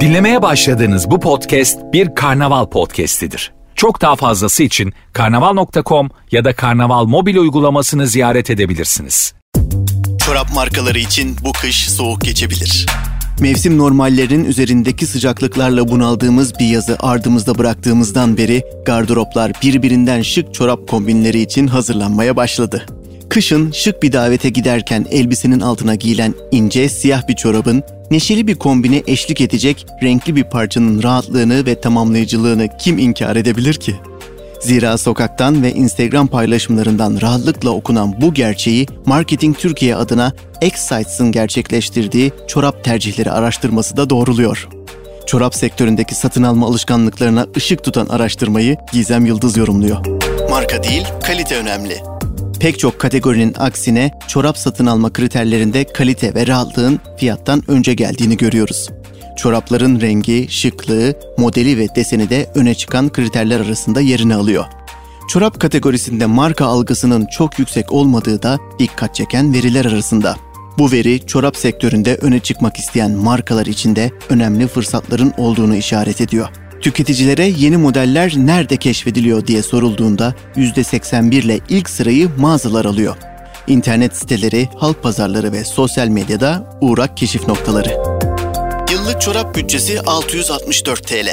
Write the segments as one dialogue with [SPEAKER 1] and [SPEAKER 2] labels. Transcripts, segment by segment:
[SPEAKER 1] Dinlemeye başladığınız bu podcast bir karnaval podcastidir. Çok daha fazlası için karnaval.com ya da karnaval mobil uygulamasını ziyaret edebilirsiniz.
[SPEAKER 2] Çorap markaları için bu kış soğuk geçebilir. Mevsim normallerinin üzerindeki sıcaklıklarla bunaldığımız bir yazı ardımızda bıraktığımızdan beri gardıroplar birbirinden şık çorap kombinleri için hazırlanmaya başladı. Kışın şık bir davete giderken elbisenin altına giyilen ince siyah bir çorabın neşeli bir kombine eşlik edecek renkli bir parçanın rahatlığını ve tamamlayıcılığını kim inkar edebilir ki? Zira sokaktan ve Instagram paylaşımlarından rahatlıkla okunan bu gerçeği Marketing Türkiye adına X-Sites'ın gerçekleştirdiği çorap tercihleri araştırması da doğruluyor. Çorap sektöründeki satın alma alışkanlıklarına ışık tutan araştırmayı Gizem Yıldız yorumluyor. Marka değil, kalite önemli. Pek çok kategorinin aksine çorap satın alma kriterlerinde kalite ve rahatlığın fiyattan önce geldiğini görüyoruz. Çorapların rengi, şıklığı, modeli ve deseni de öne çıkan kriterler arasında yerini alıyor. Çorap kategorisinde marka algısının çok yüksek olmadığı da dikkat çeken veriler arasında. Bu veri çorap sektöründe öne çıkmak isteyen markalar için de önemli fırsatların olduğunu işaret ediyor. Tüketicilere yeni modeller nerede keşfediliyor diye sorulduğunda %81 ile ilk sırayı mağazalar alıyor. İnternet siteleri, halk pazarları ve sosyal medyada uğrak keşif noktaları. Yıllık çorap bütçesi 664 TL.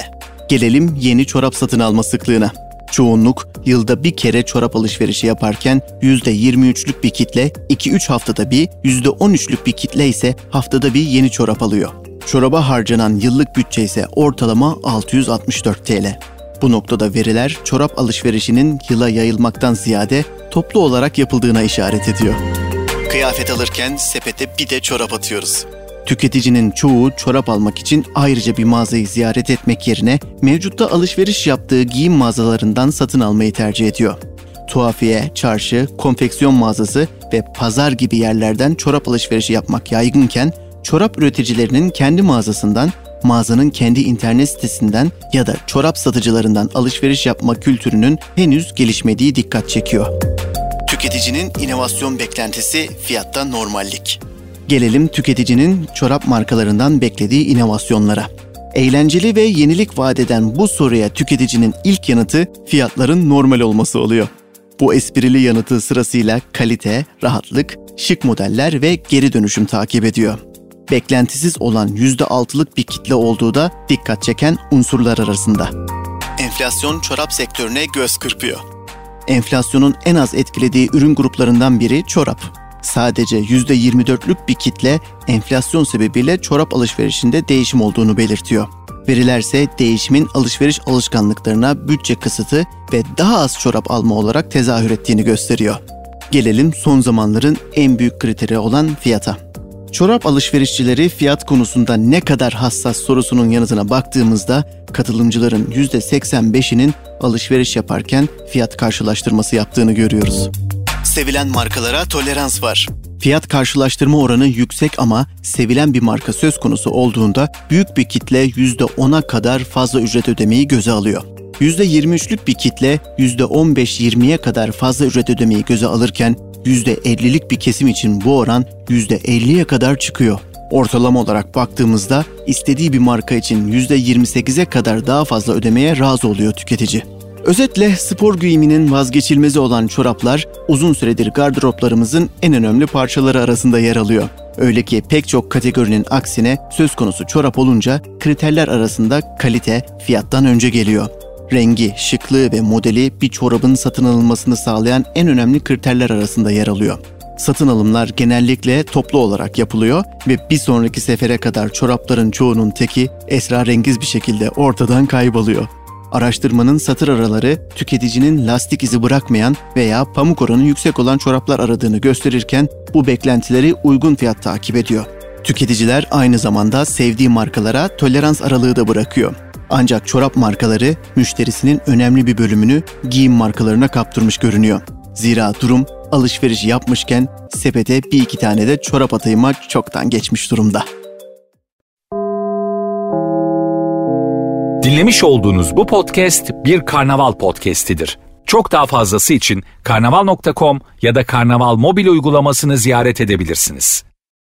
[SPEAKER 2] Gelelim yeni çorap satın alma sıklığına. Çoğunluk yılda bir kere çorap alışverişi yaparken %23'lük bir kitle 2-3 haftada bir, %13'lük bir kitle ise haftada bir yeni çorap alıyor. Çoraba harcanan yıllık bütçe ise ortalama 664 TL. Bu noktada veriler çorap alışverişinin yıla yayılmaktan ziyade toplu olarak yapıldığına işaret ediyor. Kıyafet alırken sepete bir de çorap atıyoruz. Tüketicinin çoğu çorap almak için ayrıca bir mağazayı ziyaret etmek yerine mevcutta alışveriş yaptığı giyim mağazalarından satın almayı tercih ediyor. Tuhafiye, çarşı, konfeksiyon mağazası ve pazar gibi yerlerden çorap alışverişi yapmak yaygınken çorap üreticilerinin kendi mağazasından, mağazanın kendi internet sitesinden ya da çorap satıcılarından alışveriş yapma kültürünün henüz gelişmediği dikkat çekiyor. Tüketicinin inovasyon beklentisi fiyatta normallik. Gelelim tüketicinin çorap markalarından beklediği inovasyonlara. Eğlenceli ve yenilik vaat eden bu soruya tüketicinin ilk yanıtı fiyatların normal olması oluyor. Bu esprili yanıtı sırasıyla kalite, rahatlık, şık modeller ve geri dönüşüm takip ediyor. Beklentisiz olan %6'lık bir kitle olduğu da dikkat çeken unsurlar arasında. Enflasyon çorap sektörüne göz kırpıyor. Enflasyonun en az etkilediği ürün gruplarından biri çorap sadece %24'lük bir kitle enflasyon sebebiyle çorap alışverişinde değişim olduğunu belirtiyor. Verilerse değişimin alışveriş alışkanlıklarına bütçe kısıtı ve daha az çorap alma olarak tezahür ettiğini gösteriyor. Gelelim son zamanların en büyük kriteri olan fiyata. Çorap alışverişçileri fiyat konusunda ne kadar hassas sorusunun yanıtına baktığımızda katılımcıların %85'inin alışveriş yaparken fiyat karşılaştırması yaptığını görüyoruz sevilen markalara tolerans var. Fiyat karşılaştırma oranı yüksek ama sevilen bir marka söz konusu olduğunda büyük bir kitle %10'a kadar fazla ücret ödemeyi göze alıyor. %23'lük bir kitle %15-20'ye kadar fazla ücret ödemeyi göze alırken %50'lik bir kesim için bu oran %50'ye kadar çıkıyor. Ortalama olarak baktığımızda istediği bir marka için %28'e kadar daha fazla ödemeye razı oluyor tüketici. Özetle spor giyiminin vazgeçilmezi olan çoraplar uzun süredir gardıroplarımızın en önemli parçaları arasında yer alıyor. Öyle ki pek çok kategorinin aksine söz konusu çorap olunca kriterler arasında kalite fiyattan önce geliyor. Rengi, şıklığı ve modeli bir çorabın satın alınmasını sağlayan en önemli kriterler arasında yer alıyor. Satın alımlar genellikle toplu olarak yapılıyor ve bir sonraki sefere kadar çorapların çoğunun teki esrarengiz bir şekilde ortadan kayboluyor. Araştırmanın satır araları tüketicinin lastik izi bırakmayan veya pamuk oranı yüksek olan çoraplar aradığını gösterirken bu beklentileri uygun fiyat takip ediyor. Tüketiciler aynı zamanda sevdiği markalara tolerans aralığı da bırakıyor. Ancak çorap markaları müşterisinin önemli bir bölümünü giyim markalarına kaptırmış görünüyor. Zira durum alışveriş yapmışken sepete bir iki tane de çorap atayıma çoktan geçmiş durumda.
[SPEAKER 1] Dinlemiş olduğunuz bu podcast bir karnaval podcastidir. Çok daha fazlası için karnaval.com ya da karnaval mobil uygulamasını ziyaret edebilirsiniz.